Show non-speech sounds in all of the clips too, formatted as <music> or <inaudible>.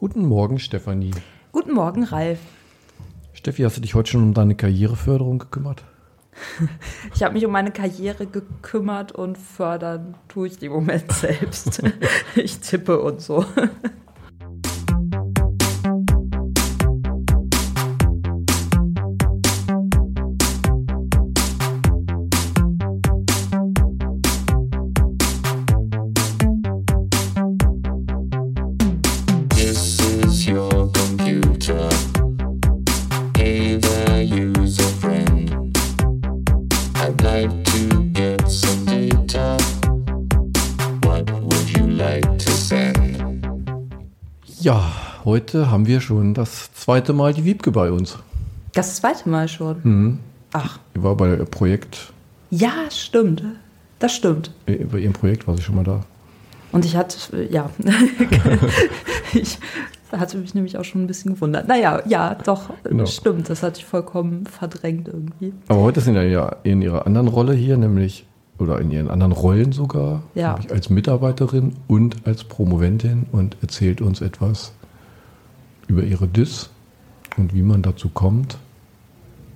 Guten Morgen, Stefanie. Guten Morgen, Ralf. Steffi, hast du dich heute schon um deine Karriereförderung gekümmert? <laughs> Ich habe mich um meine Karriere gekümmert und fördern tue ich im Moment selbst. <laughs> Ich tippe und so. Heute haben wir schon das zweite Mal die Wiebke bei uns. Das zweite Mal schon. Ach, Die war bei Projekt, ja, stimmt. Das stimmt. äh, bei ihrem Projekt war sie schon mal da. Und ich hatte, ja, <laughs> ich hatte mich nämlich auch schon ein bisschen gewundert. Naja, ja, doch, Genau. stimmt. Das hatte ich vollkommen verdrängt irgendwie. Aber heute sind sie ja in ihrer anderen Rolle hier, nämlich, oder in ihren anderen Rollen sogar, Ja. nämlich als Mitarbeiterin und als Promoventin und erzählt uns etwas über ihre DIS und wie man dazu kommt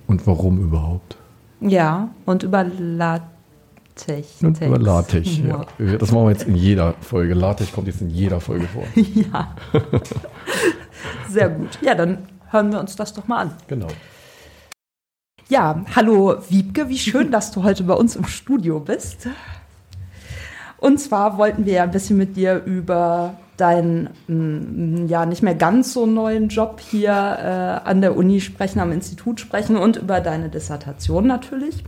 und warum überhaupt. Ja, und über LaTeX. Und über LaTeX. Ja. Ja. Das machen wir jetzt in jeder Folge. LaTeX kommt jetzt in jeder Folge vor. <laughs> ja. Sehr gut. Ja, dann hören wir uns das doch mal an. Genau. Ja, hallo Wiebke, wie schön, dass du heute bei uns im Studio bist. Und zwar wollten wir ja ein bisschen mit dir über deinen mm, ja nicht mehr ganz so neuen Job hier äh, an der Uni sprechen, am Institut sprechen und über deine Dissertation natürlich.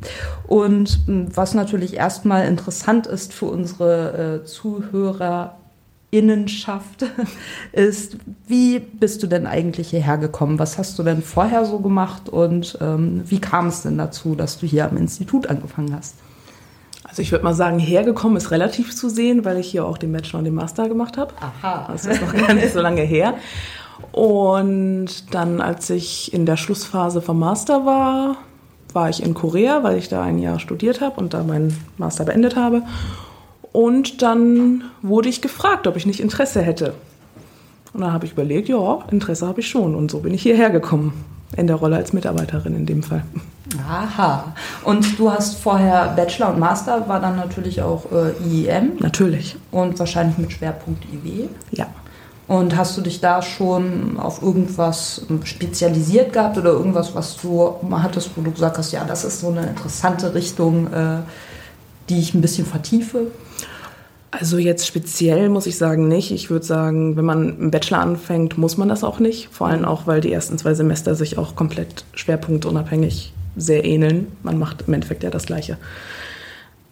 Und mm, was natürlich erstmal interessant ist für unsere äh, ZuhörerInnenschaft, <laughs> ist, wie bist du denn eigentlich hierher gekommen? Was hast du denn vorher so gemacht und ähm, wie kam es denn dazu, dass du hier am Institut angefangen hast? Also ich würde mal sagen, hergekommen ist relativ zu sehen, weil ich hier auch den Bachelor und den Master gemacht habe. Aha. Das ist noch gar nicht so lange her. Und dann, als ich in der Schlussphase vom Master war, war ich in Korea, weil ich da ein Jahr studiert habe und da meinen Master beendet habe. Und dann wurde ich gefragt, ob ich nicht Interesse hätte. Und dann habe ich überlegt, ja, Interesse habe ich schon. Und so bin ich hierher gekommen. In der Rolle als Mitarbeiterin in dem Fall. Aha. Und du hast vorher Bachelor und Master, war dann natürlich auch äh, IEM Natürlich. und wahrscheinlich mit Schwerpunkt IW. Ja. Und hast du dich da schon auf irgendwas spezialisiert gehabt oder irgendwas, was du mal hattest, wo du gesagt hast, ja, das ist so eine interessante Richtung, äh, die ich ein bisschen vertiefe? Also jetzt speziell muss ich sagen nicht. Ich würde sagen, wenn man im Bachelor anfängt, muss man das auch nicht. Vor allem auch, weil die ersten zwei Semester sich auch komplett schwerpunktunabhängig sehr ähneln. Man macht im Endeffekt ja das Gleiche.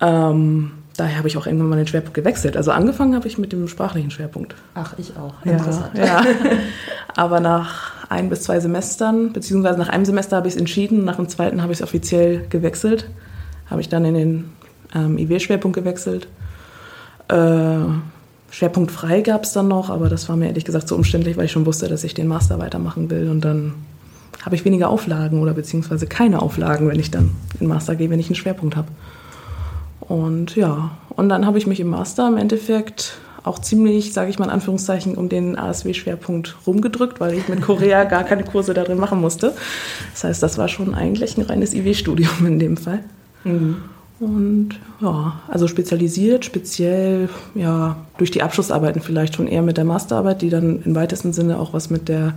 Ähm, daher habe ich auch irgendwann mal den Schwerpunkt gewechselt. Also angefangen habe ich mit dem sprachlichen Schwerpunkt. Ach, ich auch. Ja, ja. <laughs> Aber nach ein bis zwei Semestern, beziehungsweise nach einem Semester habe ich es entschieden, nach dem zweiten habe ich es offiziell gewechselt. Habe ich dann in den ähm, IW-Schwerpunkt gewechselt. Äh, Schwerpunkt frei gab es dann noch, aber das war mir ehrlich gesagt so umständlich, weil ich schon wusste, dass ich den Master weitermachen will. Und dann habe ich weniger Auflagen oder beziehungsweise keine Auflagen, wenn ich dann in Master gehe, wenn ich einen Schwerpunkt habe. Und ja, und dann habe ich mich im Master im Endeffekt auch ziemlich, sage ich mal in Anführungszeichen, um den ASW-Schwerpunkt rumgedrückt, weil ich mit Korea gar keine Kurse darin machen musste. Das heißt, das war schon eigentlich ein reines IW-Studium in dem Fall. Und ja, also spezialisiert, speziell ja durch die Abschlussarbeiten vielleicht schon eher mit der Masterarbeit, die dann im weitesten Sinne auch was mit der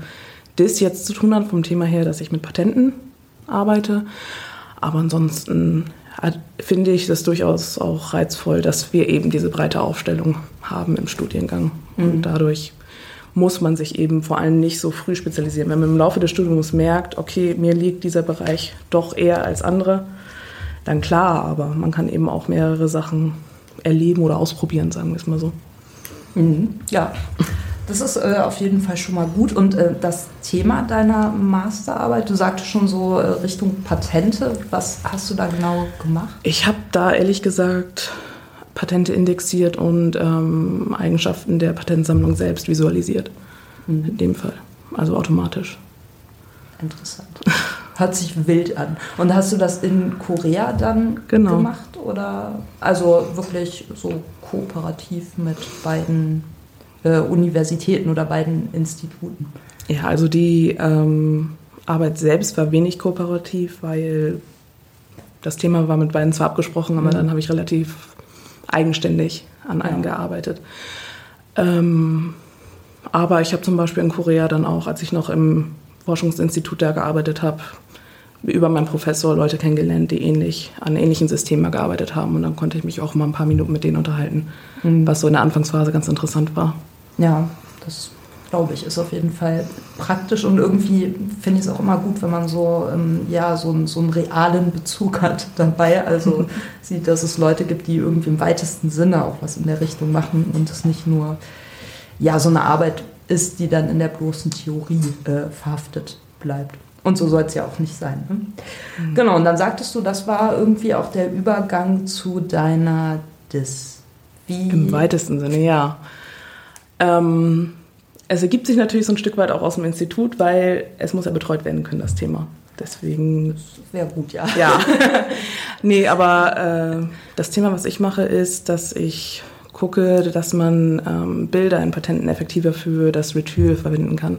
DIS jetzt zu tun hat, vom Thema her, dass ich mit Patenten arbeite. Aber ansonsten hat- finde ich das durchaus auch reizvoll, dass wir eben diese breite Aufstellung haben im Studiengang. Und dadurch muss man sich eben vor allem nicht so früh spezialisieren. Wenn man im Laufe des Studiums merkt, okay, mir liegt dieser Bereich doch eher als andere, dann klar, aber man kann eben auch mehrere Sachen erleben oder ausprobieren, sagen wir es mal so. Mhm. Ja, das ist äh, auf jeden Fall schon mal gut. Und äh, das Thema deiner Masterarbeit, du sagtest schon so äh, Richtung Patente. Was hast du da genau gemacht? Ich habe da ehrlich gesagt Patente indexiert und ähm, Eigenschaften der Patentsammlung selbst visualisiert. In dem Fall. Also automatisch. Interessant. <laughs> Hört sich wild an. Und hast du das in Korea dann Genau. gemacht? Oder also wirklich so kooperativ mit beiden äh, Universitäten oder beiden Instituten? Ja, also die ähm, Arbeit selbst war wenig kooperativ, weil das Thema war mit beiden zwar abgesprochen, aber Mhm. dann habe ich relativ eigenständig an einem Ja. gearbeitet. Ähm, aber ich habe zum Beispiel in Korea dann auch, als ich noch im Forschungsinstitut da gearbeitet habe, über meinen Professor Leute kennengelernt, die ähnlich an ähnlichen Systemen gearbeitet haben. Und dann konnte ich mich auch mal ein paar Minuten mit denen unterhalten, was so in der Anfangsphase ganz interessant war. Ja, das glaube ich, ist auf jeden Fall praktisch und irgendwie finde ich es auch immer gut, wenn man so, ähm, ja, so, einen- so einen realen Bezug hat <laughs> dabei. Also <laughs> sieht, dass es Leute gibt, die irgendwie im weitesten Sinne auch was in der Richtung machen und es nicht nur, ja, so eine Arbeit ist, die dann in der bloßen Theorie äh, verhaftet bleibt. Und so soll es ja auch nicht sein. Ne? Genau, und dann sagtest du, das war irgendwie auch der Übergang zu deiner Dis. Wie? Im weitesten Sinne, ja. Ähm, es ergibt sich natürlich so ein Stück weit auch aus dem Institut, weil es muss ja betreut werden können, das Thema. Deswegen, Wäre gut, ja. ja. <laughs> nee, aber äh, das Thema, was ich mache, ist, dass ich gucke, dass man ähm, Bilder in Patenten effektiver für das Retrieval verwenden kann.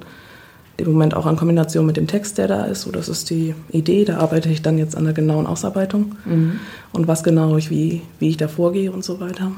Im Moment auch in Kombination mit dem Text, der da ist. So, das ist die Idee. Da arbeite ich dann jetzt an der genauen Ausarbeitung Mhm. und was genau ich, wie, wie ich da vorgehe und so weiter.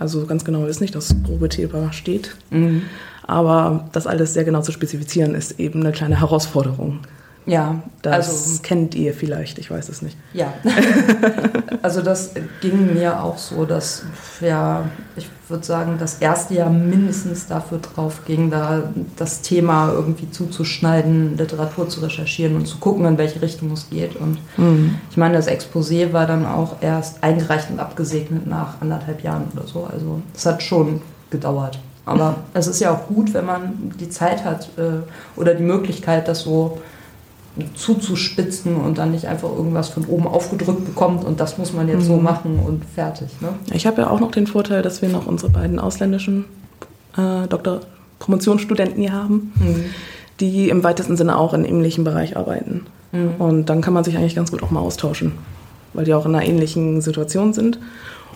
Also ganz genau ist nicht, das grobe Thema steht. Mhm. Aber das alles sehr genau zu spezifizieren, ist eben eine kleine Herausforderung. Ja, Das also kennt ihr vielleicht, ich weiß es nicht. ja. <laughs> also das ging mir auch so, dass ja, ich würde sagen, das erste Jahr mindestens dafür drauf ging, da das Thema irgendwie zuzuschneiden, Literatur zu recherchieren und zu gucken, in welche Richtung es geht. Und ich meine, das Exposé war dann auch erst eingereicht und abgesegnet nach anderthalb Jahren oder so. Also es hat schon gedauert. Aber <laughs> es ist ja auch gut, wenn man die Zeit hat äh, oder die Möglichkeit, das so zuzuspitzen und dann nicht einfach irgendwas von oben aufgedrückt bekommt und das muss man jetzt so Mhm. machen und fertig. Ne? Ich habe ja auch noch den Vorteil, dass wir noch unsere beiden ausländischen äh, Doktor Promotionsstudenten hier haben, die im weitesten Sinne auch in ähnlichen Bereich arbeiten. Mhm. Und dann kann man sich eigentlich ganz gut auch mal austauschen, weil die auch in einer ähnlichen Situation sind.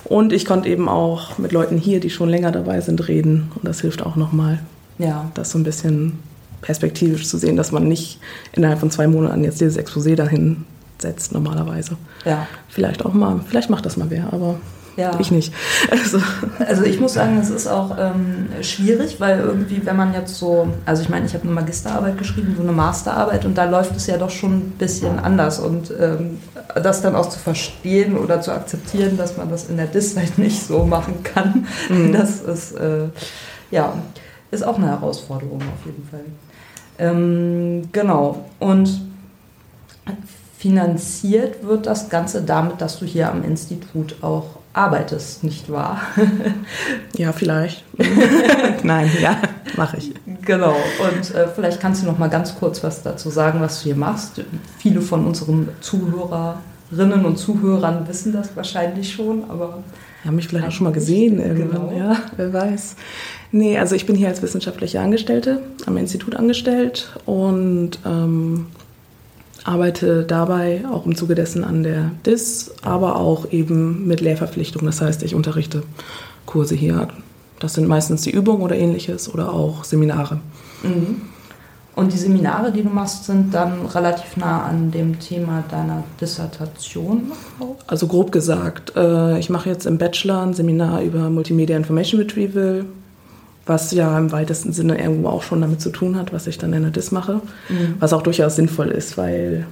Und ich konnte eben auch mit Leuten hier, die schon länger dabei sind, reden. Und das hilft auch nochmal, Ja, das so ein bisschen perspektivisch zu sehen, dass man nicht innerhalb von zwei Monaten jetzt dieses Exposé dahin setzt, normalerweise. ja, Vielleicht auch mal, vielleicht macht das mal wer, aber ja. ich nicht. Also, Also ich muss sagen, es ist auch ähm, schwierig, weil irgendwie, wenn man jetzt so, also ich meine, ich habe eine Magisterarbeit geschrieben, so eine Masterarbeit und da läuft es ja doch schon ein bisschen anders und ähm, das dann auch zu verstehen oder zu akzeptieren, dass man das in der Dis halt nicht so machen kann, Mhm. das ist, äh, ja, ist auch eine Herausforderung auf jeden Fall. Ähm, genau, und finanziert wird das Ganze damit, dass du hier am Institut auch arbeitest, nicht wahr? <laughs> ja, vielleicht. <laughs> Nein, ja, mache ich. Genau, und äh, vielleicht kannst du noch mal ganz kurz was dazu sagen, was du hier machst. Viele von unseren Zuhörerinnen und Zuhörern wissen das wahrscheinlich schon, aber Haben mich vielleicht auch schon mal gesehen irgendwann, Genau. ja, wer weiß. Nee, also ich bin hier als wissenschaftliche Angestellte am Institut angestellt und ähm, arbeite dabei auch im Zuge dessen an der DIS, aber auch eben mit Lehrverpflichtung. Das heißt, ich unterrichte Kurse hier. Das sind meistens die Übungen oder ähnliches oder auch Seminare. Und die Seminare, die du machst, sind dann relativ nah an dem Thema deiner Dissertation auch. Also grob gesagt, äh, ich mache jetzt im Bachelor ein Seminar über Multimedia Information Retrieval, was ja im weitesten Sinne irgendwo auch schon damit zu tun hat, was ich dann in der DIS mache, was auch durchaus sinnvoll ist, weil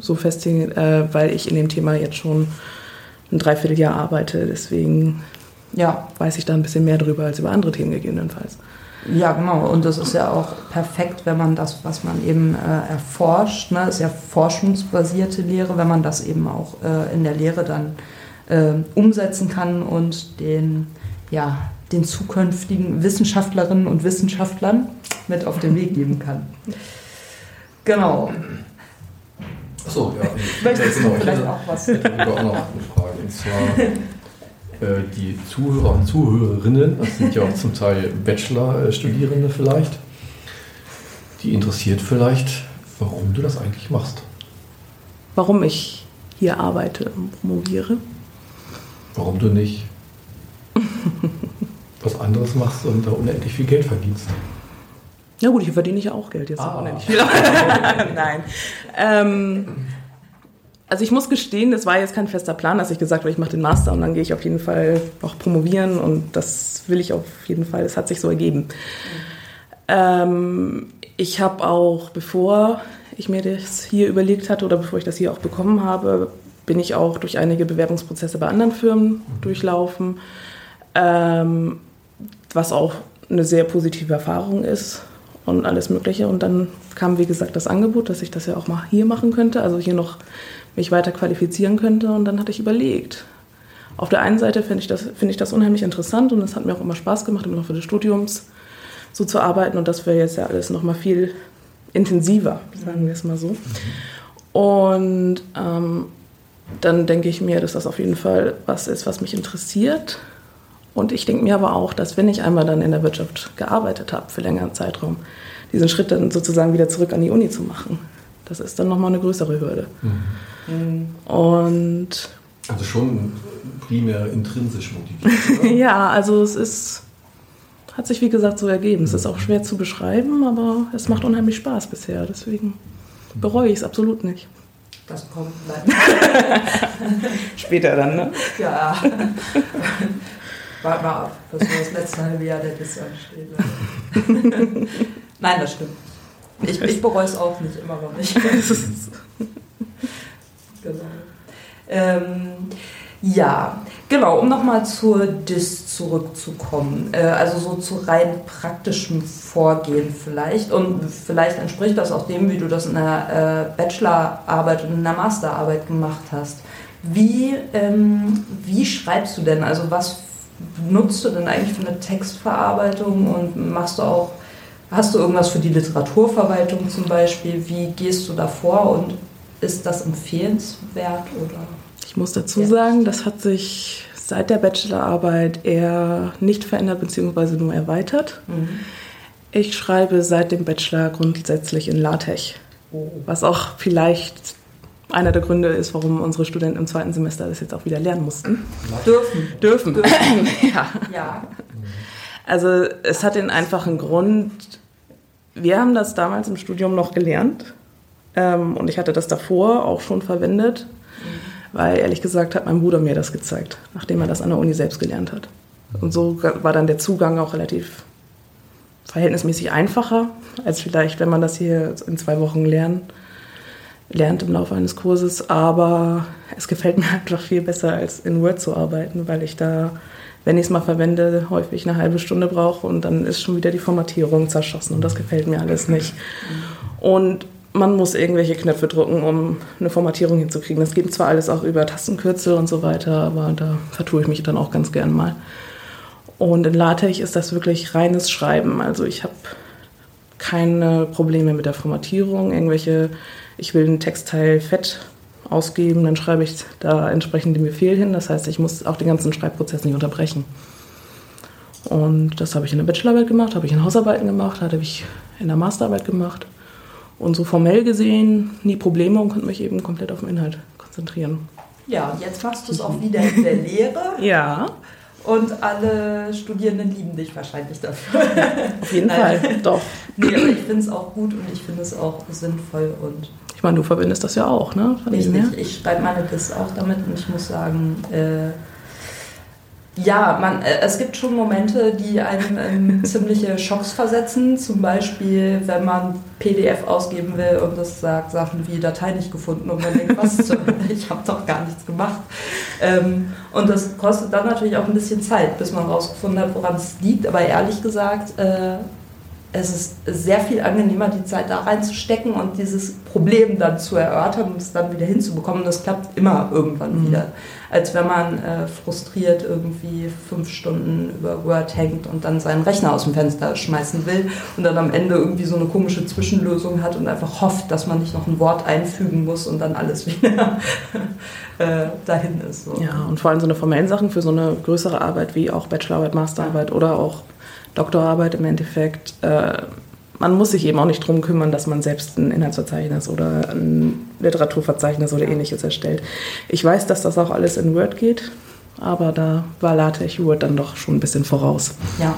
so fest, äh, weil ich in dem Thema jetzt schon ein Dreivierteljahr arbeite, deswegen Ja, weiß ich da ein bisschen mehr drüber als über andere Themen gegebenenfalls. Ja, genau. Und das ist ja auch perfekt, wenn man das, was man eben äh, erforscht, ne, ist ja forschungsbasierte Lehre, wenn man das eben auch äh, in der Lehre dann äh, umsetzen kann und den, ja, den zukünftigen Wissenschaftlerinnen und Wissenschaftlern mit auf den Weg geben kann. Genau. Achso, ja. Möchtest du genau, ich vielleicht hätte- auch was? hätte sogar auch noch eine Frage. Und zwar äh, die Zuhörer und Zuhörerinnen, das sind ja auch zum Teil Bachelor-Studierende vielleicht, die interessiert vielleicht, warum du das eigentlich machst. Warum ich hier arbeite und promoviere? Warum du nicht was anderes machst und da unendlich viel Geld verdienst. Ja gut, hier verdiene ich ja auch Geld jetzt. Ah. Unendlich viel. <laughs> Nein. Ähm, also ich muss gestehen, das war jetzt kein fester Plan, dass ich gesagt habe, ich mache den Master und dann gehe ich auf jeden Fall auch promovieren und das will ich auf jeden Fall. Das hat sich so ergeben. Ähm, ich habe auch, bevor ich mir das hier überlegt hatte oder bevor ich das hier auch bekommen habe, bin ich auch durch einige Bewerbungsprozesse bei anderen Firmen durchlaufen, ähm, was auch eine sehr positive Erfahrung ist und alles Mögliche. Und dann kam, wie gesagt, das Angebot, dass ich das ja auch mal hier machen könnte, also hier noch mich weiter qualifizieren könnte. Und dann hatte ich überlegt. Auf der einen Seite finde ich, das, finde ich das unheimlich interessant und es hat mir auch immer Spaß gemacht, im Laufe des Studiums so zu arbeiten. Und das wäre jetzt ja alles noch mal viel intensiver, sagen wir es mal so. Und ähm, dann denke ich mir, dass das auf jeden Fall was ist, was mich interessiert. Und ich denke mir aber auch, dass wenn ich einmal dann in der Wirtschaft gearbeitet habe für längeren Zeitraum, diesen Schritt dann sozusagen wieder zurück an die Uni zu machen, das ist dann nochmal eine größere Hürde. Und Also schon primär intrinsisch motiviert. <laughs> ja, also es ist, hat sich wie gesagt so ergeben. Es ist auch schwer zu beschreiben, aber es macht unheimlich Spaß bisher. Deswegen bereue ich es absolut nicht. Das kommt dann. <laughs> Später dann, ne? Ja. <laughs> Warte mal ab, bis so das letzte halbe Jahr der Diss ansteht. Nein, das stimmt. Ich, ich bereue es auch nicht, immer noch nicht. Genau. Ähm, ja, genau, um nochmal zur DIS zurückzukommen. Äh, also so zu rein praktischem Vorgehen vielleicht. Und vielleicht entspricht das auch dem, wie du das in der äh, Bachelorarbeit und in der Masterarbeit gemacht hast. Wie, ähm, wie schreibst du denn? Also was nutzt du denn eigentlich für eine Textverarbeitung und machst du auch, hast du irgendwas für die Literaturverwaltung zum Beispiel? Wie gehst du da vor und ist das empfehlenswert oder? Ich muss dazu Ja. sagen, das hat sich seit der Bachelorarbeit eher nicht verändert bzw. nur erweitert. Ich schreibe seit dem Bachelor grundsätzlich in LaTeX, was auch vielleicht einer der Gründe ist, warum unsere Studenten im zweiten Semester das jetzt auch wieder lernen mussten. Dürfen. Dürfen. <laughs> ja. Ja. Also es hat den einfachen Grund, wir haben das damals im Studium noch gelernt ähm, und ich hatte das davor auch schon verwendet, weil ehrlich gesagt hat mein Bruder mir das gezeigt, nachdem er das an der Uni selbst gelernt hat. Und so war dann der Zugang auch relativ verhältnismäßig einfacher, als vielleicht, wenn man das hier in zwei Wochen lernen, lernt im Laufe eines Kurses. Aber es gefällt mir <laughs> einfach viel besser, als in Word zu arbeiten, weil ich da, wenn ich es mal verwende, häufig eine halbe Stunde brauche und dann ist schon wieder die Formatierung zerschossen und das gefällt mir alles nicht. Und man muss irgendwelche Knöpfe drücken, um eine Formatierung hinzukriegen. Das geht zwar alles auch über Tastenkürzel und so weiter, aber da vertue ich mich dann auch ganz gern mal. Und in LaTeX ist das wirklich reines Schreiben. Also ich habe keine Probleme mit der Formatierung. Irgendwelche, ich will einen Textteil fett ausgeben, dann schreibe ich da entsprechend den Befehl hin. Das heißt, ich muss auch den ganzen Schreibprozess nicht unterbrechen. Und das habe ich in der Bachelorarbeit gemacht, habe ich in Hausarbeiten gemacht, habe ich in der Masterarbeit gemacht. Und so formell gesehen nie Probleme und konnte mich eben komplett auf den Inhalt konzentrieren. Ja, und jetzt machst du es auch wieder in der Lehre <laughs> Ja, und alle Studierenden lieben dich wahrscheinlich dafür. <laughs> auf jeden. Fall. Doch. Nee, aber ich finde es auch gut und ich finde es auch sinnvoll und Ich meine, du verbindest das ja auch, ne? Richtig, ich schreibe meine Diss auch damit und ich muss sagen, äh, ja, man, äh, es gibt schon Momente, die einem in <laughs> ziemliche Schocks versetzen. Zum Beispiel, wenn man PDF ausgeben will und das sagt Sachen wie Datei nicht gefunden und man denkt, was zur Hölle, ich habe doch gar nichts gemacht. Ähm, und das kostet dann natürlich auch ein bisschen Zeit, bis man rausgefunden hat, woran es liegt. Aber ehrlich gesagt, äh, es ist sehr viel angenehmer, die Zeit da reinzustecken und dieses Problem dann zu erörtern und es dann wieder hinzubekommen. Das klappt immer irgendwann Mhm. wieder. Als wenn man äh, frustriert irgendwie fünf Stunden über Word hängt und dann seinen Rechner aus dem Fenster schmeißen will und dann am Ende irgendwie so eine komische Zwischenlösung hat und einfach hofft, dass man nicht noch ein Wort einfügen muss und dann alles <laughs> wieder äh, dahin ist. So. Ja, und vor allem so eine formellen Sachen für so eine größere Arbeit wie auch Bachelorarbeit, Masterarbeit oder auch Doktorarbeit im Endeffekt. Äh, man muss sich eben auch nicht drum kümmern, dass man selbst ein Inhaltsverzeichnis oder ein Literaturverzeichnis oder ähnliches erstellt. Ich weiß, dass das auch alles in Word geht. Aber da war LaTeX Word dann doch schon ein bisschen voraus, Ja.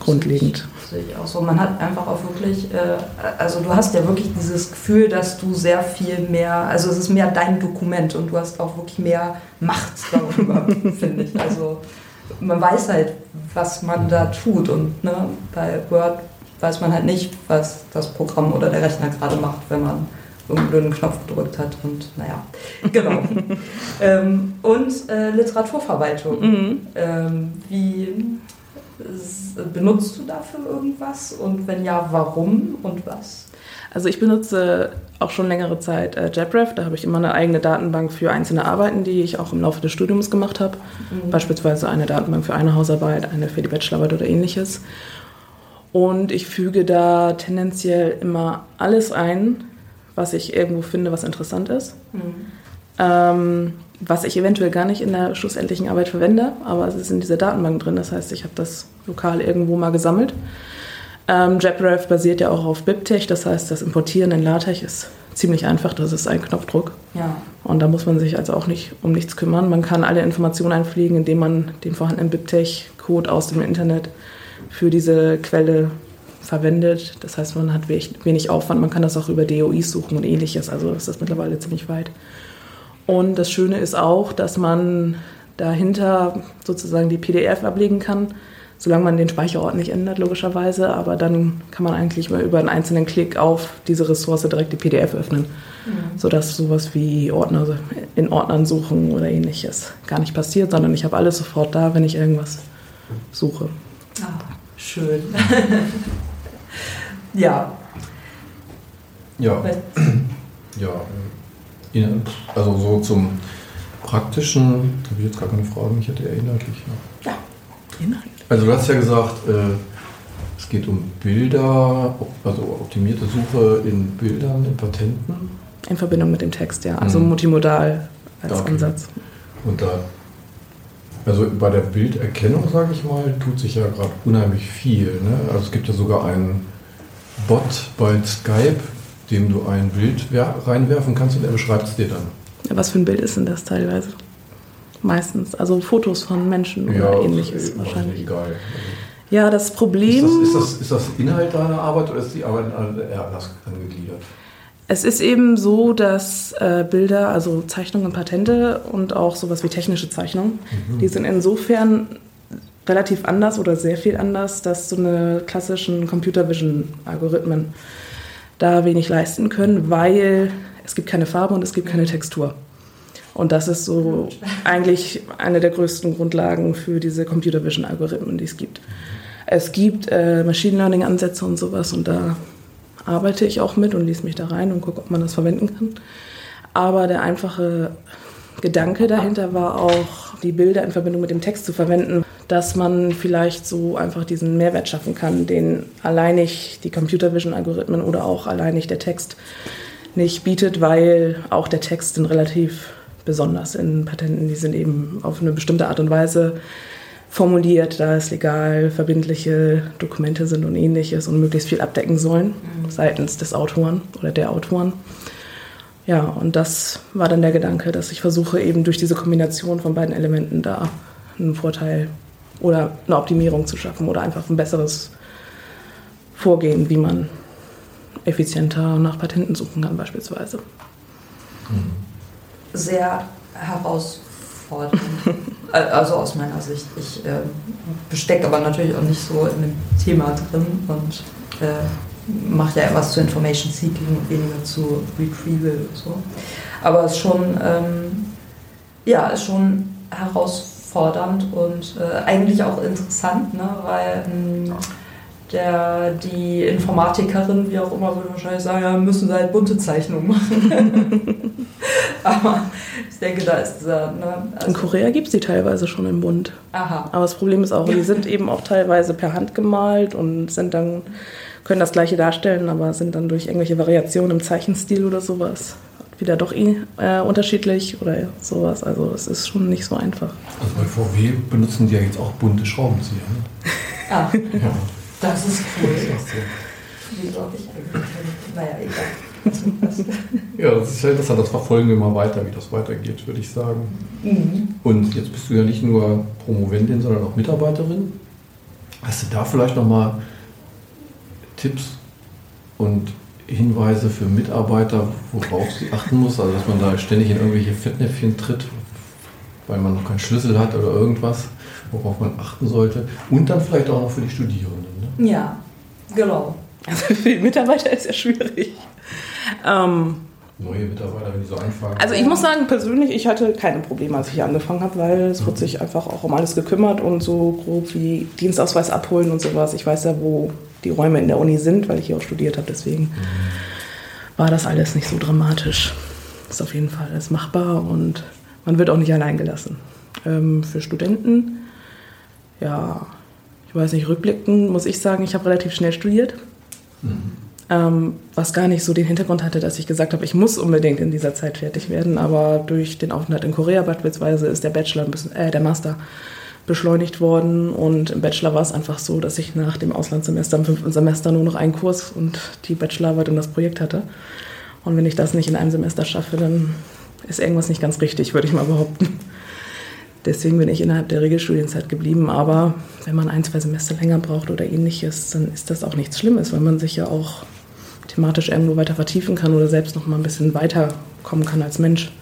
grundlegend. Sehe ich auch so. Man hat einfach auch wirklich, äh, also du hast ja wirklich dieses Gefühl, dass du sehr viel mehr, also es ist mehr dein Dokument und du hast auch wirklich mehr Macht darüber, <laughs> finde ich. Also man weiß halt, was man da tut und ne, bei Word weiß man halt nicht, was das Programm oder der Rechner gerade macht, wenn man irgendeinen blöden Knopf gedrückt hat und naja, <laughs> genau. ähm, und äh, Literaturverwaltung. Mhm. Ähm, wie benutzt du dafür irgendwas? Und wenn ja, warum und was? Also ich benutze auch schon längere Zeit äh, JabRef. Da habe ich immer eine eigene Datenbank für einzelne Arbeiten, die ich auch im Laufe des Studiums gemacht habe. Beispielsweise eine Datenbank für eine Hausarbeit, eine für die Bachelorarbeit oder ähnliches. Und ich füge da tendenziell immer alles ein, was ich irgendwo finde, was interessant ist. Ähm, was ich eventuell gar nicht in der schlussendlichen Arbeit verwende, aber es ist in dieser Datenbank drin. Das heißt, ich habe das lokal irgendwo mal gesammelt. Ähm, JabRef basiert ja auch auf BibTeX, das heißt, das Importieren in LaTeX ist ziemlich einfach. Das ist ein Knopfdruck. Ja. Und da muss man sich also auch nicht um nichts kümmern. Man kann alle Informationen einpflegen, indem man den vorhandenen BibTeX-Code aus dem Internet für diese Quelle verwendet. Das heißt, man hat wenig, Aufwand. Man kann das auch über DOIs suchen und ähnliches. Also das ist mittlerweile ziemlich weit. Und das Schöne ist auch, dass man dahinter sozusagen die PDF ablegen kann, solange man den Speicherort nicht ändert, logischerweise. Aber dann kann man eigentlich mal über einen einzelnen Klick auf diese Ressource direkt die PDF öffnen, sodass sowas wie Ordner in Ordnern suchen oder ähnliches gar nicht passiert, sondern ich habe alles sofort da, wenn ich irgendwas suche. Ah, schön. <laughs> ja. Ja, ja. Also so zum praktischen, habe ich jetzt gar keine Frage, ich hätte eher inhaltlich. Ja. Inhalt. Also du hast ja gesagt, äh, es geht um Bilder, also optimierte Suche in Bildern, in Patenten. In Verbindung mit dem Text, ja. Also Mhm. multimodal als Okay. Ansatz. Und da, also bei der Bilderkennung, sage ich mal, tut sich ja gerade unheimlich viel. Ne? Also es gibt ja sogar einen Bot bei Skype, dem du ein Bild wer- reinwerfen kannst und er beschreibt es dir dann. Was für ein Bild ist denn das teilweise? Meistens. Also Fotos von Menschen oder ähnliches äh, wahrscheinlich. Egal. Ja, das Ist Problem. das, ist, das, ist das Inhalt deiner Arbeit oder ist die Arbeit eher anders angegliedert? Es ist eben so, dass äh, Bilder, also Zeichnungen und Patente und auch sowas wie technische Zeichnungen, die sind insofern relativ anders oder sehr viel anders, dass so eine klassischen Computer Vision Algorithmen da wenig leisten können, weil es gibt keine Farbe und es gibt keine Textur. Und das ist so eigentlich eine der größten Grundlagen für diese Computer Vision Algorithmen, die es gibt. Es gibt äh, Machine Learning Ansätze und sowas und da arbeite ich auch mit und lese mich da rein und gucke, ob man das verwenden kann. Aber der einfache Gedanke dahinter war auch, die Bilder in Verbindung mit dem Text zu verwenden, dass man vielleicht so einfach diesen Mehrwert schaffen kann, den alleinig die Computer Vision Algorithmen oder auch alleinig der Text nicht bietet, weil auch der Text sind relativ besonders in Patenten. Die sind eben auf eine bestimmte Art und Weise formuliert, da es legal verbindliche Dokumente sind und ähnliches und möglichst viel abdecken sollen seitens des Autoren oder der Autoren. Ja, und das war dann der Gedanke, dass ich versuche, eben durch diese Kombination von beiden Elementen da einen Vorteil oder eine Optimierung zu schaffen oder einfach ein besseres Vorgehen, wie man effizienter nach Patenten suchen kann beispielsweise. Sehr herausfordernd. <laughs> also aus meiner Sicht. Ich äh, stecke aber natürlich auch nicht so in dem Thema drin und äh, mache ja was zu Information Seeking und weniger zu Retrieval und so. Aber es ist schon, ähm, ja, ist schon herausfordernd und äh, eigentlich auch interessant, ne? weil ähm, der, die Informatikerin, wie auch immer, würde wahrscheinlich sagen, ja, müssen sie halt bunte Zeichnungen machen. <laughs> <laughs> <laughs> Aber ich denke, da ist dieser. Ne, In also, Korea gibt es die teilweise schon im Bund. aha. Aber das Problem ist auch, die sind eben auch teilweise per Hand gemalt und sind dann, können das gleiche darstellen, aber sind dann durch irgendwelche Variationen im Zeichenstil oder sowas wieder doch äh, unterschiedlich oder sowas. Also es ist schon nicht so einfach. Also bei VW benutzen die ja jetzt auch bunte Schraubenzieher. Ne? Ah, Ja. das ist cool. Das ist auch so. Habe ich eigentlich? Naja, egal. Ja, das ist ja interessant. Das verfolgen wir mal weiter, wie das weitergeht, würde ich sagen. Mhm. Und jetzt bist du ja nicht nur Promoventin, sondern auch Mitarbeiterin. Hast du da vielleicht nochmal Tipps und Hinweise für Mitarbeiter, worauf sie achten muss? Also, dass man da ständig in irgendwelche Fettnäpfchen tritt, weil man noch keinen Schlüssel hat oder irgendwas, worauf man achten sollte. Und dann vielleicht auch noch für die Studierenden. Ne? Ja, genau. Also <laughs> für die Mitarbeiter ist ja schwierig. Ähm, Neue Mitarbeiter, wenn die so anfangen. also ich muss sagen, persönlich, ich hatte keine Probleme, als ich hier angefangen habe, weil es wird sich einfach auch um alles gekümmert und so grob wie Dienstausweis abholen und sowas. Ich weiß ja, wo die Räume in der Uni sind, weil ich hier auch studiert habe. Deswegen war das alles nicht so dramatisch. Ist auf jeden Fall alles machbar und man wird auch nicht allein gelassen. Ähm, für Studenten, ja, ich weiß nicht, rückblickend muss ich sagen, ich habe relativ schnell studiert. Ähm, was gar nicht so den Hintergrund hatte, dass ich gesagt habe, ich muss unbedingt in dieser Zeit fertig werden. Aber durch den Aufenthalt in Korea beispielsweise ist der Bachelor ein bisschen, äh, der Master beschleunigt worden. Und im Bachelor war es einfach so, dass ich nach dem Auslandssemester im fünften Semester nur noch einen Kurs und die Bachelorarbeit und das Projekt hatte. Und wenn ich das nicht in einem Semester schaffe, dann ist irgendwas nicht ganz richtig, würde ich mal behaupten. Deswegen bin ich innerhalb der Regelstudienzeit geblieben. Aber wenn man ein, zwei Semester länger braucht oder ähnliches, dann ist das auch nichts Schlimmes, weil man sich ja auch thematisch irgendwo weiter vertiefen kann oder selbst noch mal ein bisschen weiterkommen kann als Mensch.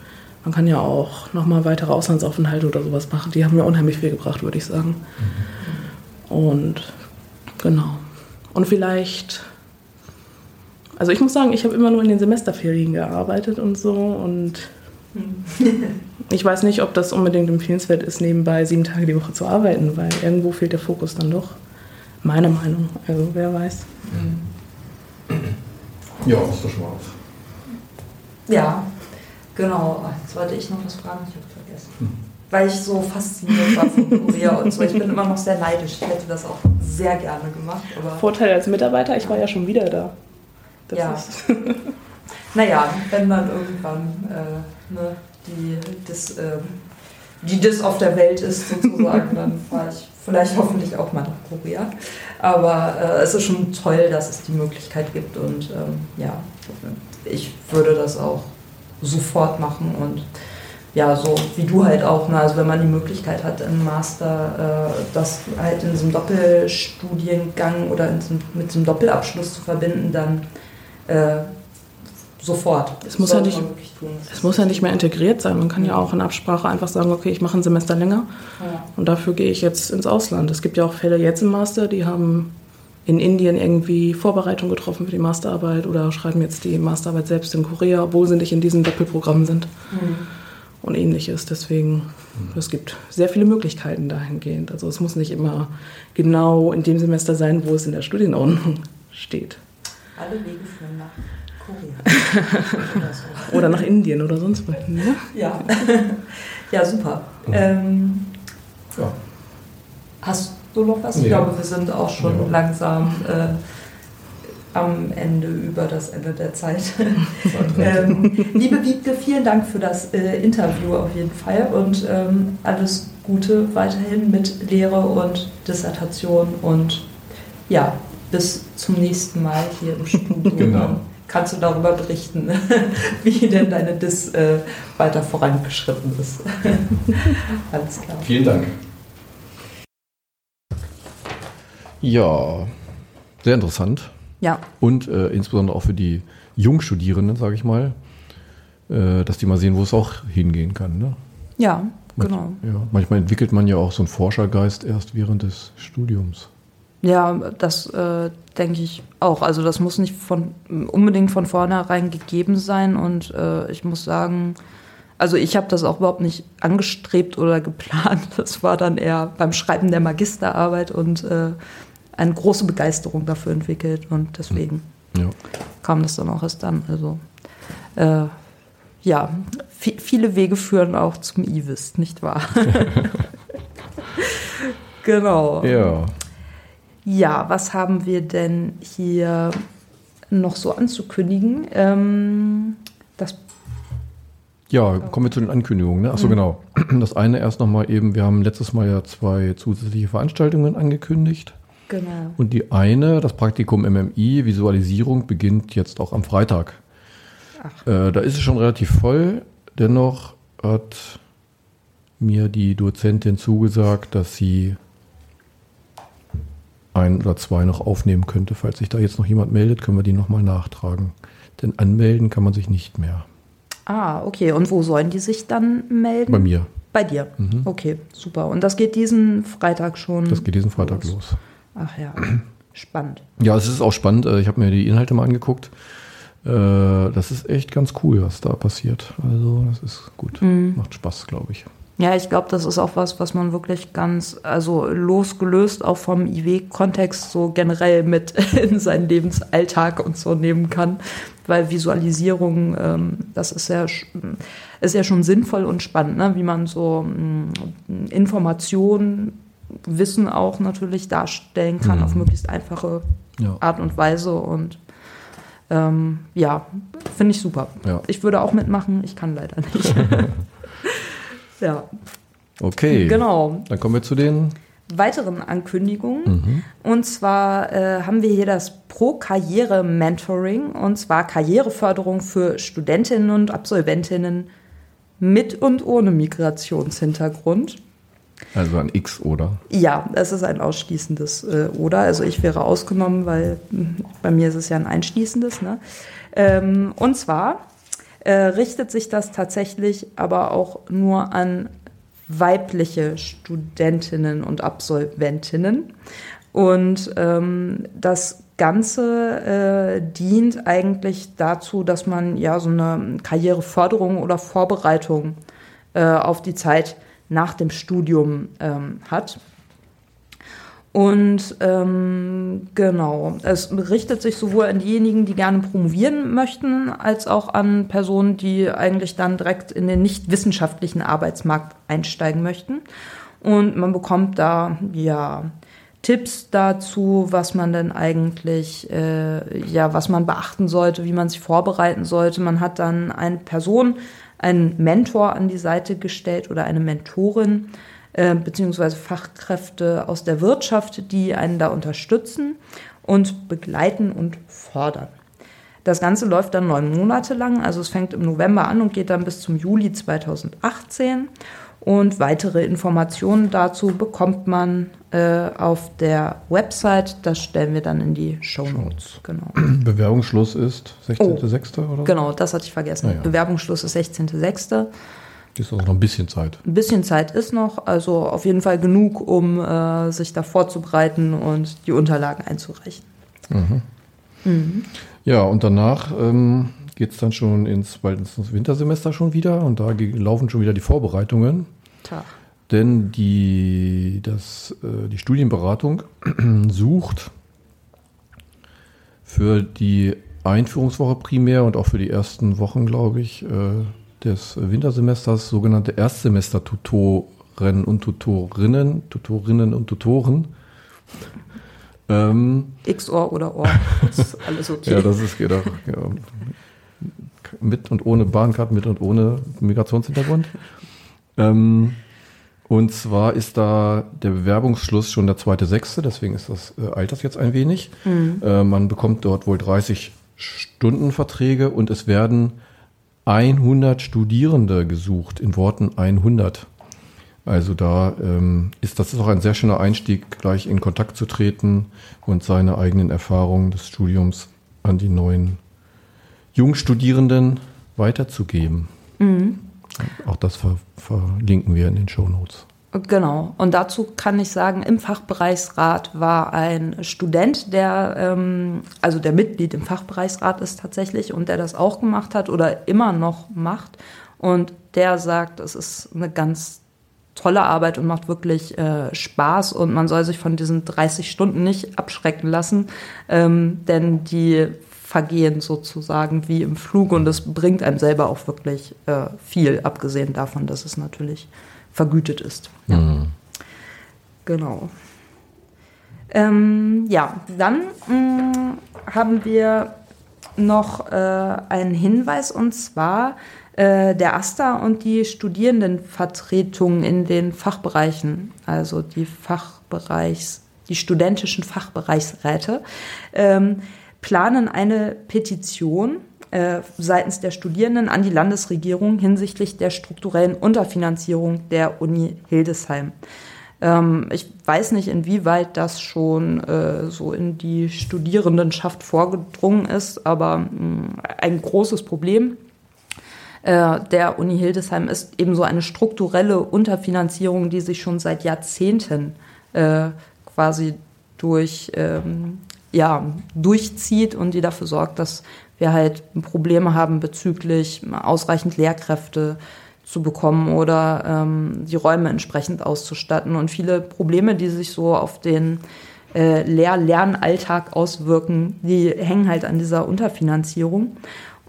Man kann ja auch noch mal weitere Auslandsaufenthalte oder sowas machen. Die haben mir unheimlich viel gebracht, würde ich sagen. Und genau. Und vielleicht, also ich muss sagen, ich habe immer nur in den Semesterferien gearbeitet und so und ich weiß nicht, ob das unbedingt empfehlenswert ist, nebenbei sieben Tage die Woche zu arbeiten, weil irgendwo fehlt der Fokus dann doch. Meine Meinung. Also wer weiß. Ja, ist doch schon mal was. Ja, genau. Jetzt wollte ich noch was fragen, ich habe vergessen. Weil ich so fasziniert war von Korea und so. Ich bin immer noch sehr neidisch. Ich hätte das auch sehr gerne gemacht. Aber Vorteil als Mitarbeiter, ich war ja schon wieder da. Das Ja. ist, <laughs> <laughs> naja, wenn dann irgendwann äh, ne, die, das, ähm, die das auf der Welt ist sozusagen, dann fahre ich vielleicht hoffentlich auch mal nach Korea. Aber äh, es ist schon toll, dass es die Möglichkeit gibt und ähm, ja, ich würde das auch sofort machen und ja, so wie du halt auch, ne? also wenn man die Möglichkeit hat im Master, äh, das halt in einem Doppelstudiengang oder so, mit einem Doppelabschluss zu verbinden, dann äh, sofort. Es muss ja nicht- es muss ja nicht mehr integriert sein. Man kann ja auch in Absprache einfach sagen, okay, ich mache ein Semester länger Ja. und dafür gehe ich jetzt ins Ausland. Es gibt ja auch Fälle jetzt im Master, die haben in Indien irgendwie Vorbereitung getroffen für die Masterarbeit oder schreiben jetzt die Masterarbeit selbst in Korea, obwohl sie nicht in diesem Doppelprogramm sind Mhm. und ähnliches. Deswegen, es gibt sehr viele Möglichkeiten dahingehend. Also es muss nicht immer genau in dem Semester sein, wo es in der Studienordnung <laughs> steht. Alle Wege führen nach Korea. <laughs> Oder nach Indien oder sonst wohin. Ne? Ja. <laughs> ja, super. Ähm, Ja. hast du noch was? Ich Nee. glaube, wir sind auch schon Ja. langsam äh, am Ende über das Ende der Zeit. Zeit <laughs> ähm, liebe Wiebke, vielen Dank für das äh, Interview auf jeden Fall und ähm, alles Gute weiterhin mit Lehre und Dissertation und ja, bis zum nächsten Mal hier im Studio. Genau. Kannst du darüber berichten, <laughs> wie denn deine Dis äh, weiter vorangeschritten ist? <laughs> Alles klar. Vielen Dank. Ja, sehr interessant. Ja, Und äh, insbesondere auch für die Jungstudierenden, sage ich mal, äh, dass die mal sehen, wo es auch hingehen kann. Ne? ja, Manch- genau. Ja, manchmal entwickelt man ja auch so einen Forschergeist erst während des Studiums. Ja, das äh, denke ich auch. Also das muss nicht von, unbedingt von vornherein gegeben sein. Und äh, ich muss sagen, also ich habe das auch überhaupt nicht angestrebt oder <laughs> geplant. Das war dann eher beim Schreiben der Magisterarbeit und äh, eine große Begeisterung dafür entwickelt. Und deswegen Ja. kam das dann auch erst dann. Also äh, ja, vi- viele Wege führen auch zum IWIS, nicht wahr? <laughs> genau. ja. Ja, was haben wir denn hier noch so anzukündigen? Ähm, das, Ja, kommen wir zu den Ankündigungen. Ne? Achso, genau. Das eine erst nochmal eben, wir haben letztes Mal ja zwei zusätzliche Veranstaltungen angekündigt. Genau. Und die eine, das Praktikum MMI, Visualisierung, beginnt jetzt auch am Freitag. Äh, da ist es schon relativ voll. Dennoch hat mir die Dozentin zugesagt, dass sie ein oder zwei noch aufnehmen könnte. Falls sich da jetzt noch jemand meldet, können wir die nochmal nachtragen. Denn anmelden kann man sich nicht mehr. Ah, okay. Und wo sollen die sich dann melden? Bei mir. Bei dir. Okay, super. Und das geht diesen Freitag schon. Das geht diesen Freitag los. Ach ja, spannend. Ja, es ist auch spannend. Äh, Ich habe mir die Inhalte mal angeguckt. Äh, Das ist echt ganz cool, was da passiert. Also, das ist gut. Macht Spaß, glaube ich. Ja, ich glaube, das ist auch was, was man wirklich ganz, also losgelöst auch vom IW-Kontext so generell mit <laughs> in seinen Lebensalltag und so nehmen kann. Weil Visualisierung, ähm, das ist ja, ist ja schon sinnvoll und spannend, ne? wie man so mh, Informationen, Wissen auch natürlich darstellen kann auf möglichst einfache Ja. Art und Weise. Und ähm, ja, finde ich super. Ja. Ich würde auch mitmachen, ich kann leider nicht. <laughs> ja, Okay. genau. Dann kommen wir zu den. Weiteren Ankündigungen. Und zwar äh, haben wir hier das Pro-Karriere-Mentoring und zwar Karriereförderung für Studentinnen und Absolventinnen mit und ohne Migrationshintergrund. Also ein X, oder? Ja, es ist ein ausschließendes äh, oder. Also ich wäre ausgenommen, weil mh, bei mir ist es ja ein einschließendes. Ne? Ähm, und zwar äh, richtet sich das tatsächlich aber auch nur an weibliche Studentinnen und Absolventinnen. Und ähm, das Ganze äh, dient eigentlich dazu, dass man ja so eine Karriereförderung oder Vorbereitung äh, auf die Zeit nach dem Studium ähm, hat. Und ähm, genau, es richtet sich sowohl an diejenigen, die gerne promovieren möchten, als auch an Personen, die eigentlich dann direkt in den nicht wissenschaftlichen Arbeitsmarkt einsteigen möchten. Und man bekommt da ja Tipps dazu, was man denn eigentlich, äh, ja, was man beachten sollte, wie man sich vorbereiten sollte. Man hat dann eine Person, einen Mentor an die Seite gestellt oder eine Mentorin, äh, beziehungsweise Fachkräfte aus der Wirtschaft, die einen da unterstützen und begleiten und fordern. Das Ganze läuft dann neun Monate lang, also es fängt im November an und geht dann bis zum Juli 2018. Und weitere Informationen dazu bekommt man äh, auf der Website. Das stellen wir dann in die Show Notes. Genau. <clears throat> Bewerbungsschluss ist 16.06. oder so? genau, das hatte ich vergessen. Ja. Bewerbungsschluss ist 16.06. Ist also noch ein bisschen Zeit. Ein bisschen Zeit ist noch, also auf jeden Fall genug, um äh, sich da vorzubereiten und die Unterlagen einzureichen. Ja, und danach ähm, geht es dann schon ins, bald ins Wintersemester schon wieder und da laufen schon wieder die Vorbereitungen. Tag. Denn die, das, äh, die Studienberatung <clears throat> sucht für die Einführungswoche primär und auch für die ersten Wochen, glaube ich, äh, des Wintersemesters sogenannte Erstsemester-Tutoren und Tutorinnen, Tutorinnen und Tutoren. <laughs> Ähm, X-Ohr oder Ohr. ist alles <laughs> okay. ja, das ist geht auch. Ja. Mit und ohne Bahncard, mit und ohne Migrationshintergrund. Ähm, und zwar ist da der Bewerbungsschluss schon der zweite Sechste, deswegen ist das, äh, das jetzt ein wenig. Äh, man bekommt dort wohl 30 Stundenverträge und es werden 100 Studierende gesucht, in Worten 100. Also da ähm, ist das ist auch ein sehr schöner Einstieg, gleich in Kontakt zu treten und seine eigenen Erfahrungen des Studiums an die neuen Jungstudierenden weiterzugeben. Auch das ver verlinken wir in den Show Notes. Genau. Und dazu kann ich sagen, im Fachbereichsrat war ein Student, der, ähm, also der Mitglied im Fachbereichsrat ist tatsächlich und der das auch gemacht hat oder immer noch macht. Und der sagt, es ist eine ganz tolle Arbeit und macht wirklich äh, Spaß und man soll sich von diesen 30 Stunden nicht abschrecken lassen, ähm, denn die vergehen sozusagen wie im Flug und das bringt einem selber auch wirklich äh, viel, abgesehen davon, dass es natürlich vergütet ist. Ja. Genau. Ähm, ja, dann mh, haben wir noch äh, einen Hinweis und zwar äh, der AStA und die Studierendenvertretungen in den Fachbereichen, also die die studentischen Fachbereichsräte, ähm, planen eine Petition äh, seitens der Studierenden an die Landesregierung hinsichtlich der strukturellen Unterfinanzierung der Uni Hildesheim. Ähm, ich weiß nicht, inwieweit das schon äh, so in die Studierendenschaft vorgedrungen ist, aber mh, mm, ein großes Problem äh, der Uni Hildesheim ist eben so eine strukturelle Unterfinanzierung, die sich schon seit Jahrzehnten äh, quasi durch, ähm, ja, durchzieht und die dafür sorgt, dass wir halt Probleme haben bezüglich ausreichend Lehrkräfte zu bekommen oder ähm, die Räume entsprechend auszustatten und viele Probleme, die sich so auf den äh, Lehr-Lernalltag auswirken, die hängen halt an dieser Unterfinanzierung.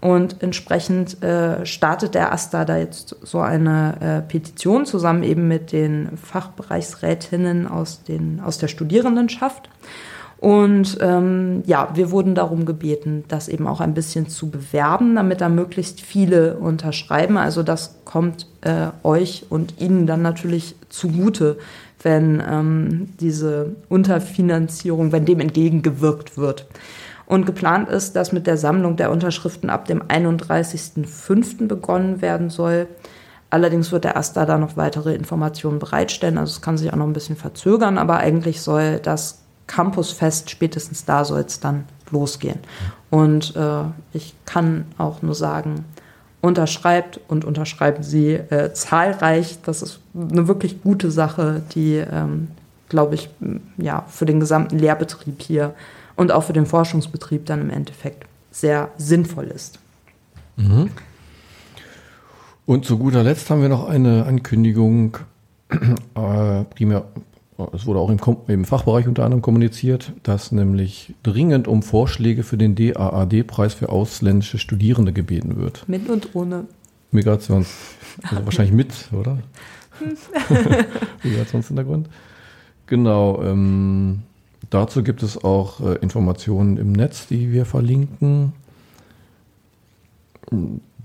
Und entsprechend äh, startet der AStA da jetzt so eine äh, Petition zusammen eben mit den Fachbereichsrätinnen aus, den, aus der Studierendenschaft. Und ähm, ja, wir wurden darum gebeten, das eben auch ein bisschen zu bewerben, damit da möglichst viele unterschreiben. Also das kommt äh, euch und Ihnen dann natürlich zugute, wenn ähm, diese Unterfinanzierung, wenn dem entgegengewirkt wird. Und geplant ist, dass mit der Sammlung der Unterschriften ab dem 31.05. begonnen werden soll. Allerdings wird der AStA da noch weitere Informationen bereitstellen. Also es kann sich auch noch ein bisschen verzögern, aber eigentlich soll das Campusfest, spätestens da soll es dann losgehen. Und äh, ich kann auch nur sagen, unterschreibt und unterschreiben Sie äh, zahlreich. Das ist eine wirklich gute Sache, die, ähm, glaube ich, ja, für den gesamten Lehrbetrieb hier und auch für den Forschungsbetrieb dann im Endeffekt sehr sinnvoll ist. Mhm. Und zu guter Letzt haben wir noch eine Ankündigung, äh, primär es wurde auch im, im, Fachbereich unter anderem kommuniziert, dass nämlich dringend um Vorschläge für den DAAD-Preis für ausländische Studierende gebeten wird. Mit und ohne. Migrations, also wahrscheinlich mit, oder? <laughs> Migrationshintergrund. Genau. Ähm, dazu gibt es auch äh, Informationen im Netz, die wir verlinken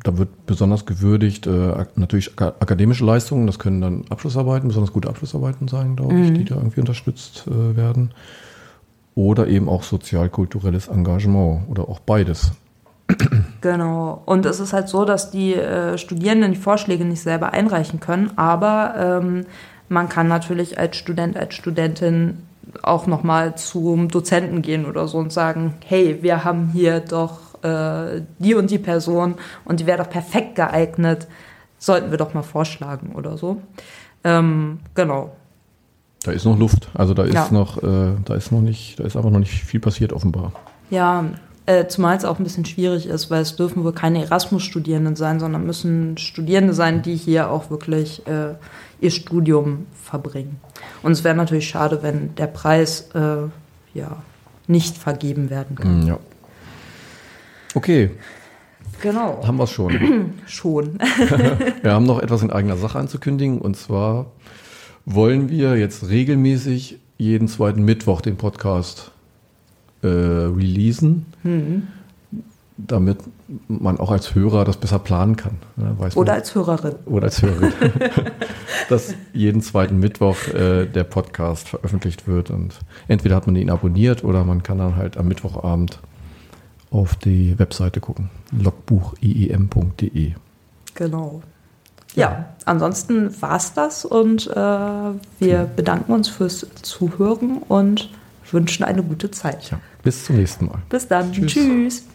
da wird besonders gewürdigt äh, natürlich akademische Leistungen, das können dann Abschlussarbeiten, besonders gute Abschlussarbeiten sein, glaube ich, mhm. die da irgendwie unterstützt äh, werden. Oder eben auch sozialkulturelles Engagement oder auch beides. Genau. Und es ist halt so, dass die äh, Studierenden die Vorschläge nicht selber einreichen können, aber ähm, man kann natürlich als Student, als Studentin auch nochmal zum Dozenten gehen oder so und sagen, hey, wir haben hier doch äh, die und die Person und die wäre doch perfekt geeignet, sollten wir doch mal vorschlagen oder so. Ähm, genau. Da ist noch Luft. Also da ist ja. noch, äh, da ist noch nicht, da ist aber noch nicht viel passiert offenbar. Ja, äh, zumal es auch ein bisschen schwierig ist, weil es dürfen wohl keine Erasmus-Studierenden sein, sondern müssen Studierende sein, die hier auch wirklich äh, ihr Studium verbringen. Und es wäre natürlich schade, wenn der Preis äh, ja nicht vergeben werden kann. Ja. Okay. Genau. Haben wir es schon. <clears throat> schon. <laughs> wir haben noch etwas in eigener Sache anzukündigen. Und zwar wollen wir jetzt regelmäßig jeden zweiten Mittwoch den Podcast äh, releasen, mhm. damit man auch als Hörer das besser planen kann. Ja, oder man, als Hörerin. Oder als Hörerin. <laughs> dass jeden zweiten Mittwoch äh, der Podcast veröffentlicht wird. Und entweder hat man ihn abonniert oder man kann dann halt am Mittwochabend auf die Webseite gucken. logbuchiem.de. Genau. Ja, ansonsten war es das und äh, wir bedanken uns fürs Zuhören und wünschen eine gute Zeit. Ja, bis zum nächsten Mal. Bis dann. Tschüss. Tschüss.